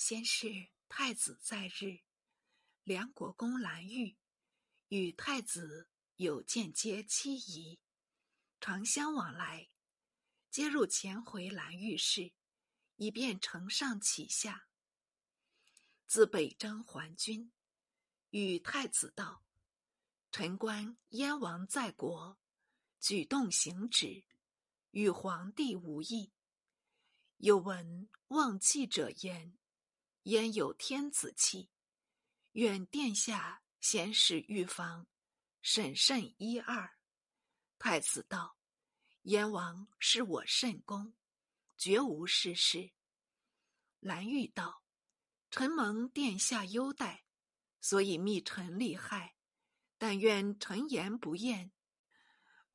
先是太子在日，梁国公蓝玉与太子有间接妻谊，常相往来，皆入前回蓝玉室，以便承上启下。自北征还军，与太子道：“臣观燕王在国，举动行止，与皇帝无异。有闻忘气者言，焉有天子气？愿殿下先使预防，审慎一二。”太子道：“燕王是我甚公，绝无事事。”蓝玉道。臣蒙殿下优待，所以密臣利害。但愿臣言不厌，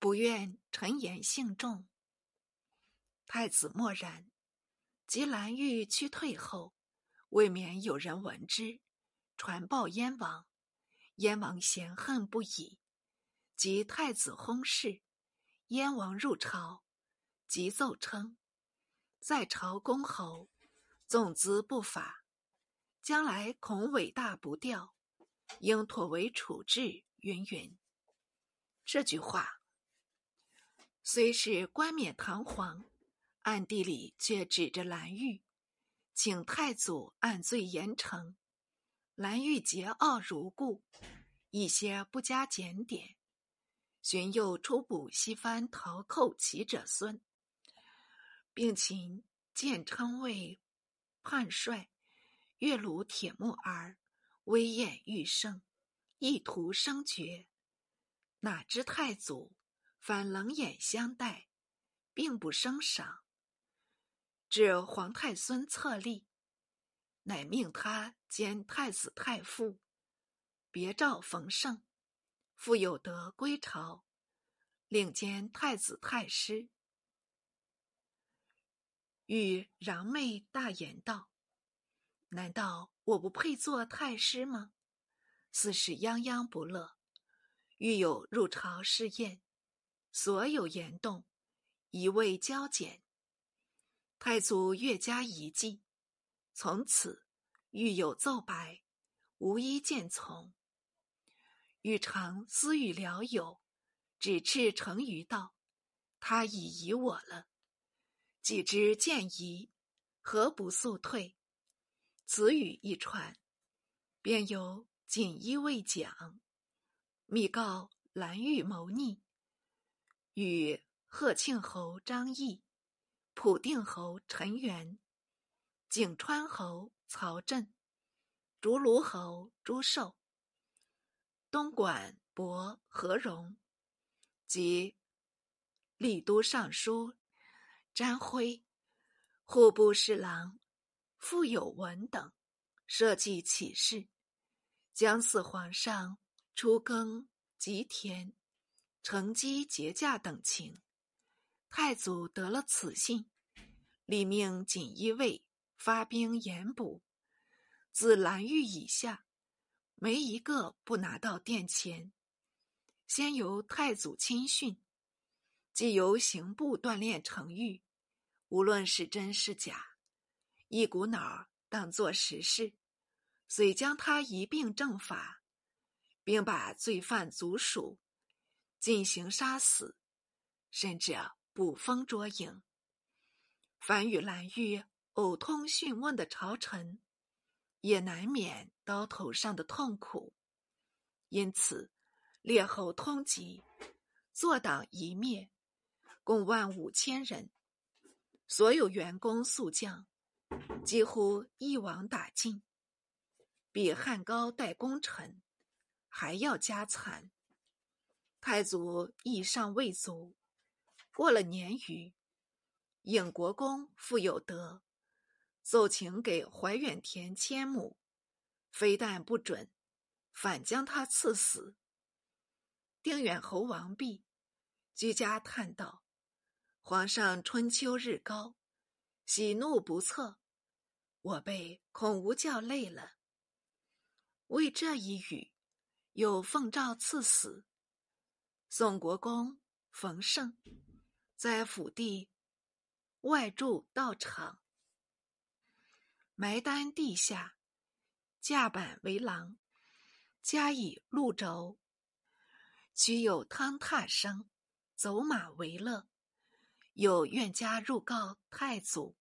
不愿臣言幸重。太子默然。及蓝玉屈退后，未免有人闻之，传报燕王。燕王嫌恨不已。及太子薨逝，燕王入朝，即奏称：在朝公侯，纵资不法。将来恐伟大不掉，应妥为处置。云云。这句话虽是冠冕堂皇，暗地里却指着蓝玉，请太祖按罪严惩。蓝玉桀骜如故，一些不加检点，寻又出捕西番逃寇其者孙，并请建称为叛帅。越鲁铁木儿，威焰愈盛，意图生绝。哪知太祖反冷眼相待，并不升赏。至皇太孙册立，乃命他兼太子太傅，别诏冯胜，复有德归朝，领兼太子太师。与攘妹大言道。难道我不配做太师吗？似是泱泱不乐。欲有入朝试验，所有言动，一味交减。太祖越加疑忌，从此欲有奏白，无一见从。欲常私语聊友，只斥成于道：“他已疑我了。既知见疑，何不速退？”此语一传，便有锦衣卫讲，密告蓝玉谋逆，与贺庆侯张毅、普定侯陈元、景川侯曹振、竹卢侯朱寿、东莞伯何荣及丽都尚书詹辉、户部侍郎。傅有文等设计起事，将祀皇上出耕吉田、乘机节驾等情。太祖得了此信，立命锦衣卫发兵严捕，自蓝玉以下，没一个不拿到殿前。先由太祖亲训，即由刑部锻炼成狱，无论是真是假。一股脑儿当作实事，遂将他一并正法，并把罪犯族属进行杀死，甚至捕风捉影。凡与蓝玉偶通讯问的朝臣，也难免刀头上的痛苦。因此，列侯通缉，坐党一灭，共万五千人，所有员工宿将。几乎一网打尽，比汉高代功臣还要加惨。太祖意尚未足，过了年余，应国公傅有德奏请给怀远田千亩，非但不准，反将他赐死。定远侯王弼居家叹道：“皇上春秋日高，喜怒不测。”我辈恐无教累了，为这一语，又奉诏赐死。宋国公冯胜在府地外筑道场，埋丹地下，架板为廊，加以鹿轴。居有汤踏声，走马为乐。有愿家入告太祖，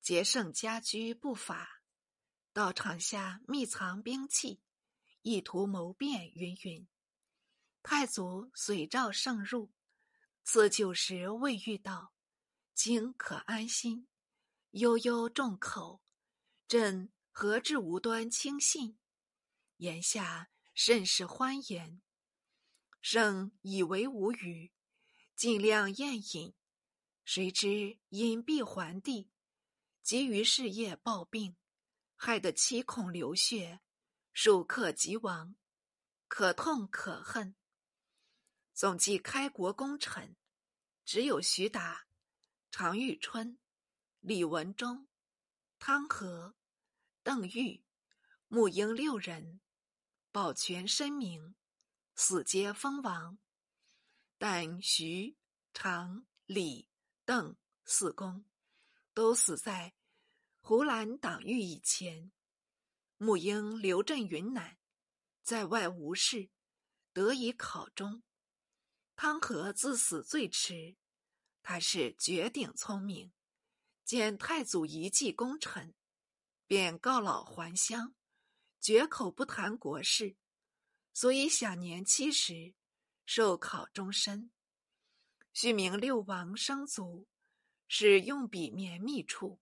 节圣家居不法，道场下密藏兵器，意图谋变，云云。太祖遂召圣入，赐酒食未遇道，今可安心。悠悠众口，朕何至无端轻信？言下甚是欢颜。圣以为无语。尽量宴饮，谁知因闭桓帝急于事业暴病，害得七孔流血，数客即亡，可痛可恨。总计开国功臣，只有徐达、常遇春、李文忠、汤和、邓愈、穆英六人，保全身名，死皆封王。但徐、常、李、邓四公都死在胡兰党狱以前。穆英留镇云南，在外无事，得以考中。汤和自死最迟，他是绝顶聪明，见太祖遗迹功臣，便告老还乡，绝口不谈国事，所以享年七十。受考终身，续名六王生卒，是用笔绵密处，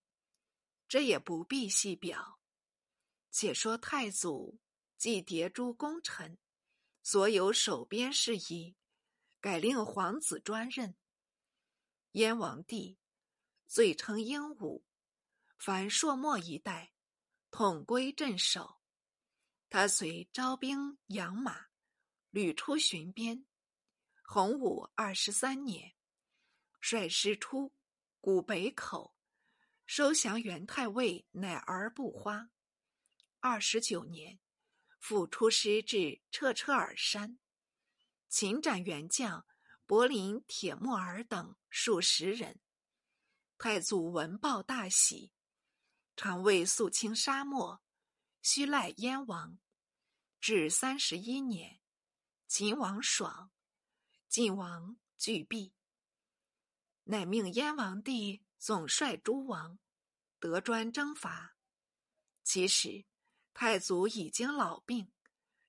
这也不必细表。且说太祖既迭诸功臣，所有守边事宜，改令皇子专任。燕王帝最称英武，凡朔漠一带，统归镇守。他随招兵养马，屡出巡边。洪武二十三年，率师出古北口，收降元太尉乃儿不花。二十九年，复出师至彻彻尔山，擒斩元将柏林铁木儿等数十人。太祖闻报大喜，常为肃清沙漠，须赖燕王。至三十一年，秦王爽。晋王拒避，乃命燕王帝总率诸王得专征伐。其实太祖已经老病，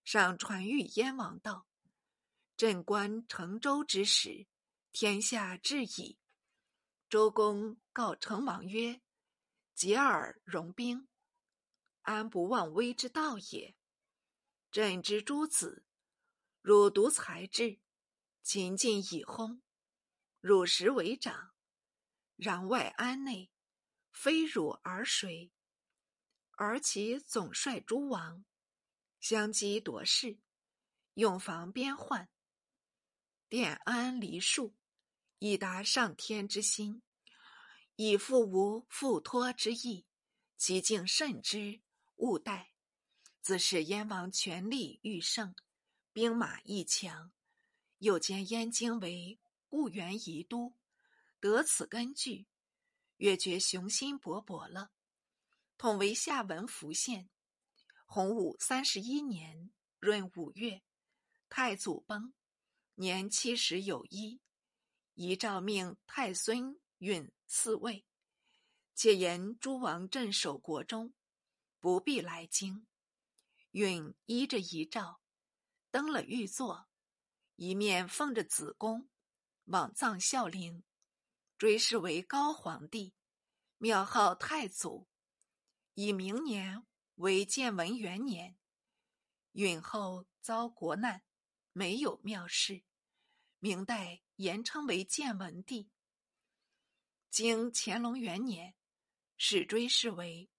上传谕燕王道：“朕观成周之时，天下治矣。周公告成王曰：‘结尔容兵，安不忘危之道也？’朕之诸子，汝独才智。”秦晋已薨，汝实为长，攘外安内，非汝而谁？而其总率诸王，相击夺势，用防边患，奠安黎庶，以达上天之心，以复无复托之意。其境甚之，勿待。自是燕王权力愈盛，兵马亦强。又兼燕京为故园宜都，得此根据，越觉雄心勃勃了。统为下文浮现。洪武三十一年闰五月，太祖崩，年七十有一。遗诏命太孙允嗣位，且言诸王镇守国中，不必来京。允依着遗诏，登了御座。一面奉着子宫，往葬孝陵，追谥为高皇帝，庙号太祖。以明年为建文元年。允后遭国难，没有庙谥，明代延称为建文帝。经乾隆元年，始追谥为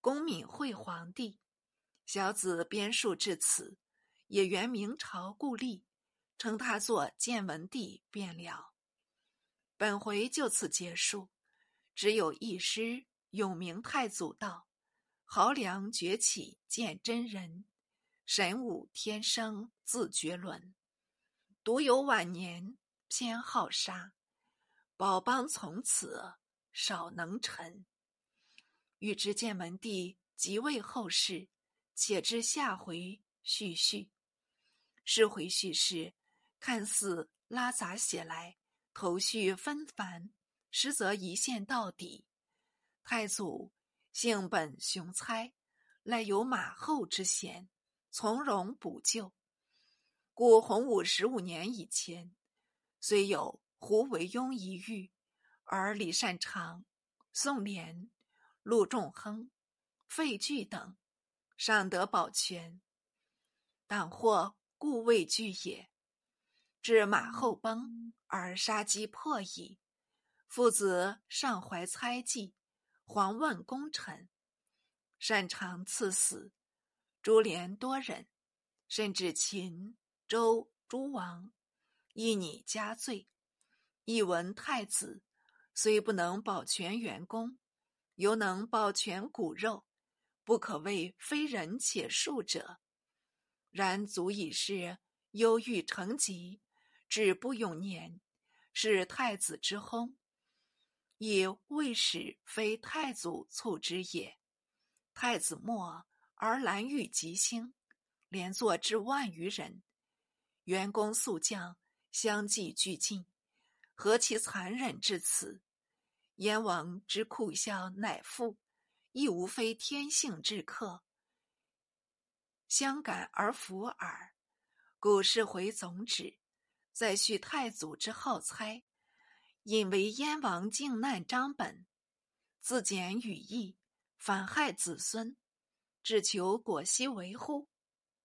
恭敏惠皇帝。小子编述至此。也原明朝故例，称他作建文帝便了。本回就此结束。只有一诗永明太祖道：“豪梁崛起见真人，神武天生自绝伦。独有晚年偏好杀，宝邦从此少能臣。”欲知建文帝即位后事，且知下回续续。是回叙事看似拉杂写来，头绪纷繁，实则一线到底。太祖性本雄猜，赖有马后之嫌，从容补救。故洪武十五年以前，虽有胡惟庸一遇，而李善长、宋濂。陆仲亨、费巨等尚得保全，党或故未惧也。至马后崩而杀机破矣，父子尚怀猜忌，遑问功臣，擅长赐死。株连多人，甚至秦、周诸王亦拟加罪。亦闻太子虽不能保全元功。犹能保全骨肉，不可谓非人且庶者。然足以是忧郁成疾，至不永年，是太子之薨，亦未始非太祖促之也。太子末而蓝玉吉星，连坐至万余人，元功宿将，相继俱尽，何其残忍至此！燕王之酷笑乃父，亦无非天性之客，相感而服耳。故事回总旨，再续太祖之好猜，引为燕王靖难张本，自简羽翼，反害子孙，只求果息维护。